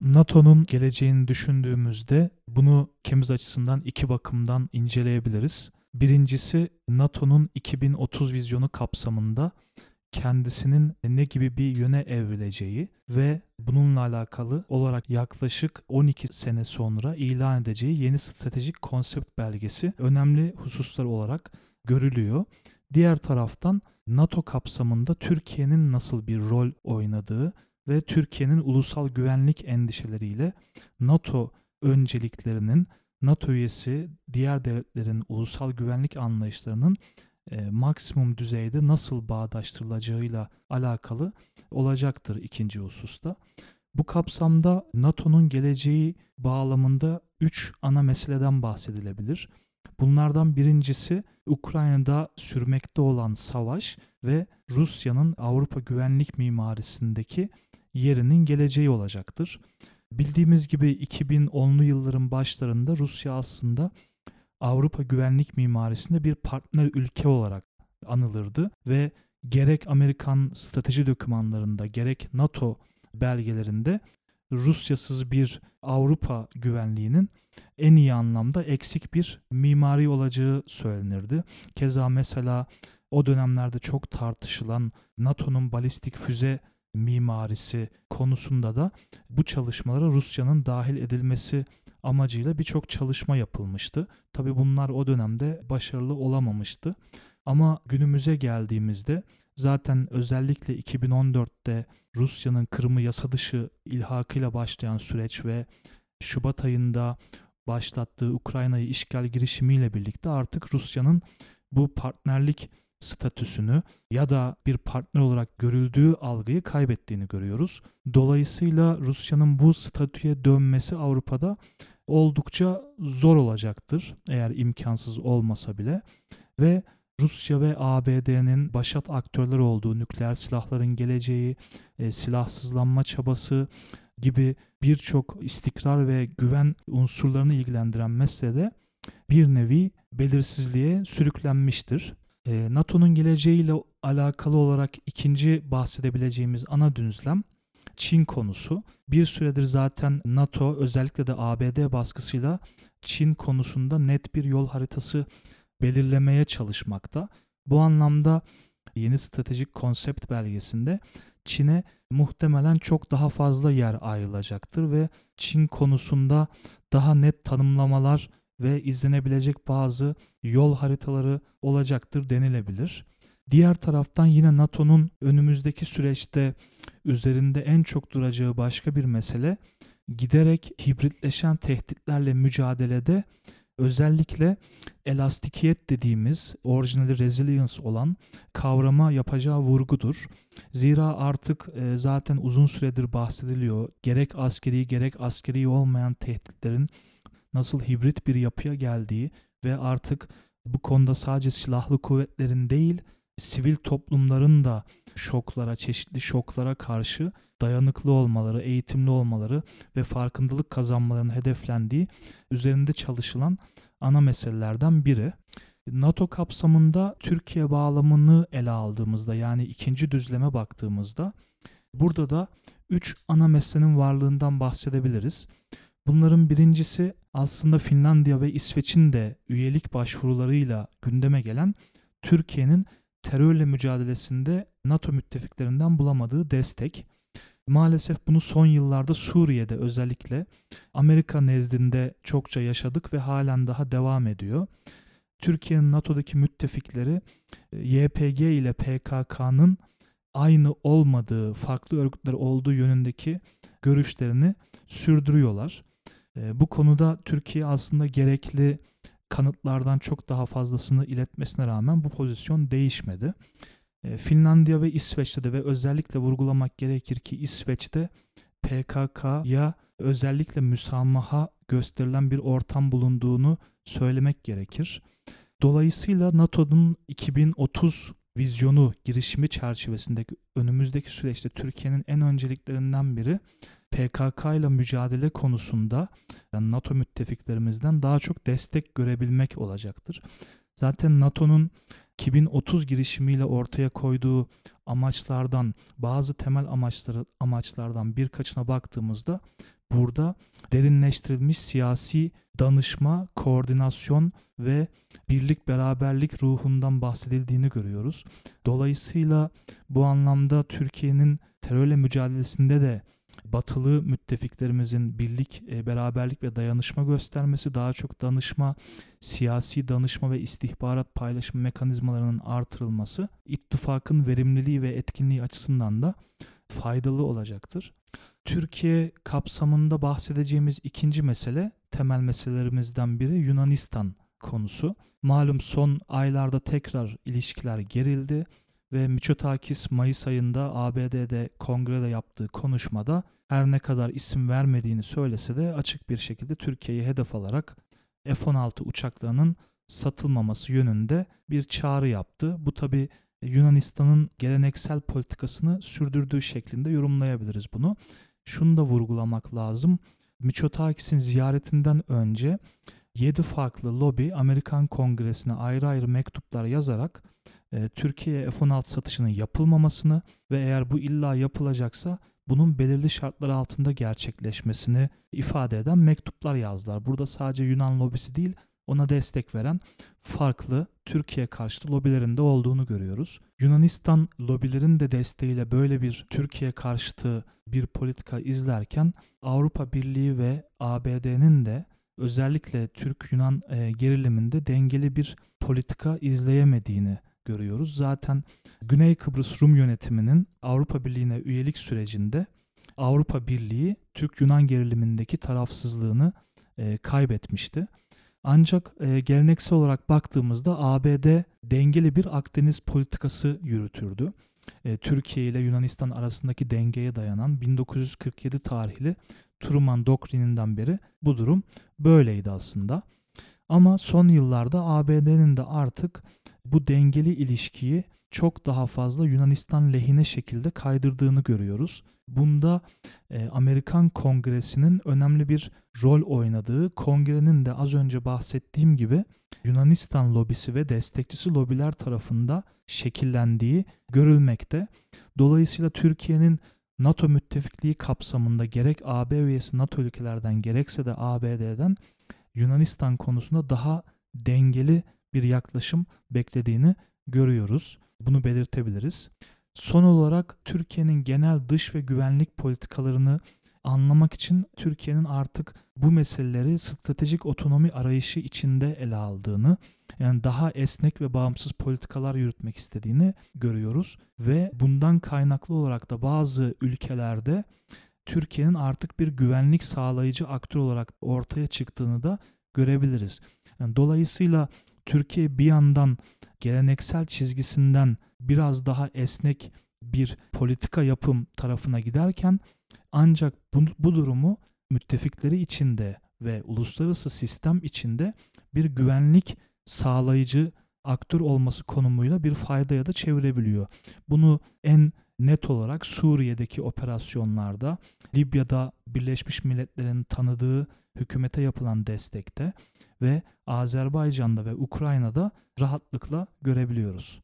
NATO'nun geleceğini düşündüğümüzde bunu ülkemiz açısından iki bakımdan inceleyebiliriz. Birincisi NATO'nun 2030 vizyonu kapsamında kendisinin ne gibi bir yöne evrileceği ve bununla alakalı olarak yaklaşık 12 sene sonra ilan edeceği yeni stratejik konsept belgesi önemli hususlar olarak görülüyor. Diğer taraftan NATO kapsamında Türkiye'nin nasıl bir rol oynadığı ve Türkiye'nin ulusal güvenlik endişeleriyle NATO önceliklerinin NATO üyesi diğer devletlerin ulusal güvenlik anlayışlarının e, maksimum düzeyde nasıl bağdaştırılacağıyla alakalı olacaktır ikinci hususta. Bu kapsamda NATO'nun geleceği bağlamında üç ana meseleden bahsedilebilir. Bunlardan birincisi Ukrayna'da sürmekte olan savaş ve Rusya'nın Avrupa güvenlik mimarisindeki yerinin geleceği olacaktır. Bildiğimiz gibi 2010'lu yılların başlarında Rusya aslında Avrupa güvenlik mimarisinde bir partner ülke olarak anılırdı ve gerek Amerikan strateji dokümanlarında gerek NATO belgelerinde Rusyasız bir Avrupa güvenliğinin en iyi anlamda eksik bir mimari olacağı söylenirdi. Keza mesela o dönemlerde çok tartışılan NATO'nun balistik füze mimarisi konusunda da bu çalışmalara Rusya'nın dahil edilmesi amacıyla birçok çalışma yapılmıştı. Tabi bunlar o dönemde başarılı olamamıştı. Ama günümüze geldiğimizde zaten özellikle 2014'te Rusya'nın Kırım'ı yasa dışı ilhakıyla başlayan süreç ve Şubat ayında başlattığı Ukrayna'yı işgal girişimiyle birlikte artık Rusya'nın bu partnerlik statüsünü ya da bir partner olarak görüldüğü algıyı kaybettiğini görüyoruz. Dolayısıyla Rusya'nın bu statüye dönmesi Avrupa'da oldukça zor olacaktır eğer imkansız olmasa bile ve Rusya ve ABD'nin başat aktörler olduğu nükleer silahların geleceği, e, silahsızlanma çabası gibi birçok istikrar ve güven unsurlarını ilgilendiren meselede bir nevi belirsizliğe sürüklenmiştir. E, NATO'nun geleceğiyle alakalı olarak ikinci bahsedebileceğimiz ana düzlem Çin konusu. Bir süredir zaten NATO özellikle de ABD baskısıyla Çin konusunda net bir yol haritası belirlemeye çalışmakta. Bu anlamda yeni stratejik konsept belgesinde Çin'e muhtemelen çok daha fazla yer ayrılacaktır ve Çin konusunda daha net tanımlamalar ve izlenebilecek bazı yol haritaları olacaktır denilebilir. Diğer taraftan yine NATO'nun önümüzdeki süreçte üzerinde en çok duracağı başka bir mesele giderek hibritleşen tehditlerle mücadelede özellikle elastikiyet dediğimiz orijinali resilience olan kavrama yapacağı vurgudur. Zira artık e, zaten uzun süredir bahsediliyor. Gerek askeri gerek askeri olmayan tehditlerin nasıl hibrit bir yapıya geldiği ve artık bu konuda sadece silahlı kuvvetlerin değil sivil toplumların da şoklara, çeşitli şoklara karşı dayanıklı olmaları, eğitimli olmaları ve farkındalık kazanmalarının hedeflendiği üzerinde çalışılan ana meselelerden biri. NATO kapsamında Türkiye bağlamını ele aldığımızda yani ikinci düzleme baktığımızda burada da üç ana meselenin varlığından bahsedebiliriz. Bunların birincisi aslında Finlandiya ve İsveç'in de üyelik başvurularıyla gündeme gelen Türkiye'nin terörle mücadelesinde NATO müttefiklerinden bulamadığı destek. Maalesef bunu son yıllarda Suriye'de özellikle Amerika nezdinde çokça yaşadık ve halen daha devam ediyor. Türkiye'nin NATO'daki müttefikleri YPG ile PKK'nın aynı olmadığı, farklı örgütler olduğu yönündeki görüşlerini sürdürüyorlar. Bu konuda Türkiye aslında gerekli kanıtlardan çok daha fazlasını iletmesine rağmen bu pozisyon değişmedi. E, Finlandiya ve İsveç'te de ve özellikle vurgulamak gerekir ki İsveç'te PKK'ya özellikle müsamaha gösterilen bir ortam bulunduğunu söylemek gerekir. Dolayısıyla NATO'nun 2030 vizyonu girişimi çerçevesindeki önümüzdeki süreçte Türkiye'nin en önceliklerinden biri PKK ile mücadele konusunda yani NATO müttefiklerimizden daha çok destek görebilmek olacaktır. Zaten NATO'nun 2030 girişimiyle ortaya koyduğu amaçlardan bazı temel amaçları amaçlardan birkaçına baktığımızda burada derinleştirilmiş siyasi danışma, koordinasyon ve birlik beraberlik ruhundan bahsedildiğini görüyoruz. Dolayısıyla bu anlamda Türkiye'nin terörle mücadelesinde de batılı müttefiklerimizin birlik, e, beraberlik ve dayanışma göstermesi, daha çok danışma, siyasi danışma ve istihbarat paylaşım mekanizmalarının artırılması ittifakın verimliliği ve etkinliği açısından da faydalı olacaktır. Türkiye kapsamında bahsedeceğimiz ikinci mesele, temel meselelerimizden biri Yunanistan konusu. Malum son aylarda tekrar ilişkiler gerildi ve Miçotakis Mayıs ayında ABD'de kongrede yaptığı konuşmada her ne kadar isim vermediğini söylese de açık bir şekilde Türkiye'yi hedef alarak F-16 uçaklarının satılmaması yönünde bir çağrı yaptı. Bu tabi Yunanistan'ın geleneksel politikasını sürdürdüğü şeklinde yorumlayabiliriz bunu. Şunu da vurgulamak lazım. Miçotakis'in ziyaretinden önce 7 farklı lobi Amerikan Kongresi'ne ayrı ayrı mektuplar yazarak e, Türkiye'ye F-16 satışının yapılmamasını ve eğer bu illa yapılacaksa bunun belirli şartlar altında gerçekleşmesini ifade eden mektuplar yazdılar. Burada sadece Yunan lobisi değil, ona destek veren farklı Türkiye karşıtı lobilerin de olduğunu görüyoruz. Yunanistan lobilerin de desteğiyle böyle bir Türkiye karşıtı bir politika izlerken Avrupa Birliği ve ABD'nin de özellikle Türk-Yunan e, geriliminde dengeli bir politika izleyemediğini görüyoruz. Zaten Güney Kıbrıs Rum yönetiminin Avrupa Birliği'ne üyelik sürecinde Avrupa Birliği Türk-Yunan gerilimindeki tarafsızlığını e, kaybetmişti. Ancak e, geleneksel olarak baktığımızda ABD dengeli bir Akdeniz politikası yürütürdü. E, Türkiye ile Yunanistan arasındaki dengeye dayanan 1947 tarihli Truman doktrininden beri bu durum böyleydi aslında. Ama son yıllarda ABD'nin de artık bu dengeli ilişkiyi çok daha fazla Yunanistan lehine şekilde kaydırdığını görüyoruz. Bunda e, Amerikan Kongresi'nin önemli bir rol oynadığı, kongrenin de az önce bahsettiğim gibi Yunanistan lobisi ve destekçisi lobiler tarafında şekillendiği görülmekte. Dolayısıyla Türkiye'nin NATO müttefikliği kapsamında gerek AB üyesi NATO ülkelerden gerekse de ABD'den Yunanistan konusunda daha dengeli bir yaklaşım beklediğini görüyoruz. Bunu belirtebiliriz. Son olarak Türkiye'nin genel dış ve güvenlik politikalarını anlamak için Türkiye'nin artık bu meseleleri stratejik otonomi arayışı içinde ele aldığını, yani daha esnek ve bağımsız politikalar yürütmek istediğini görüyoruz ve bundan kaynaklı olarak da bazı ülkelerde Türkiye'nin artık bir güvenlik sağlayıcı aktör olarak ortaya çıktığını da görebiliriz. Yani dolayısıyla Türkiye bir yandan geleneksel çizgisinden biraz daha esnek bir politika yapım tarafına giderken ancak bu, bu durumu müttefikleri içinde ve uluslararası sistem içinde bir güvenlik sağlayıcı aktör olması konumuyla bir faydaya da çevirebiliyor. Bunu en net olarak Suriye'deki operasyonlarda, Libya'da Birleşmiş Milletler'in tanıdığı hükümete yapılan destekte ve Azerbaycan'da ve Ukrayna'da rahatlıkla görebiliyoruz.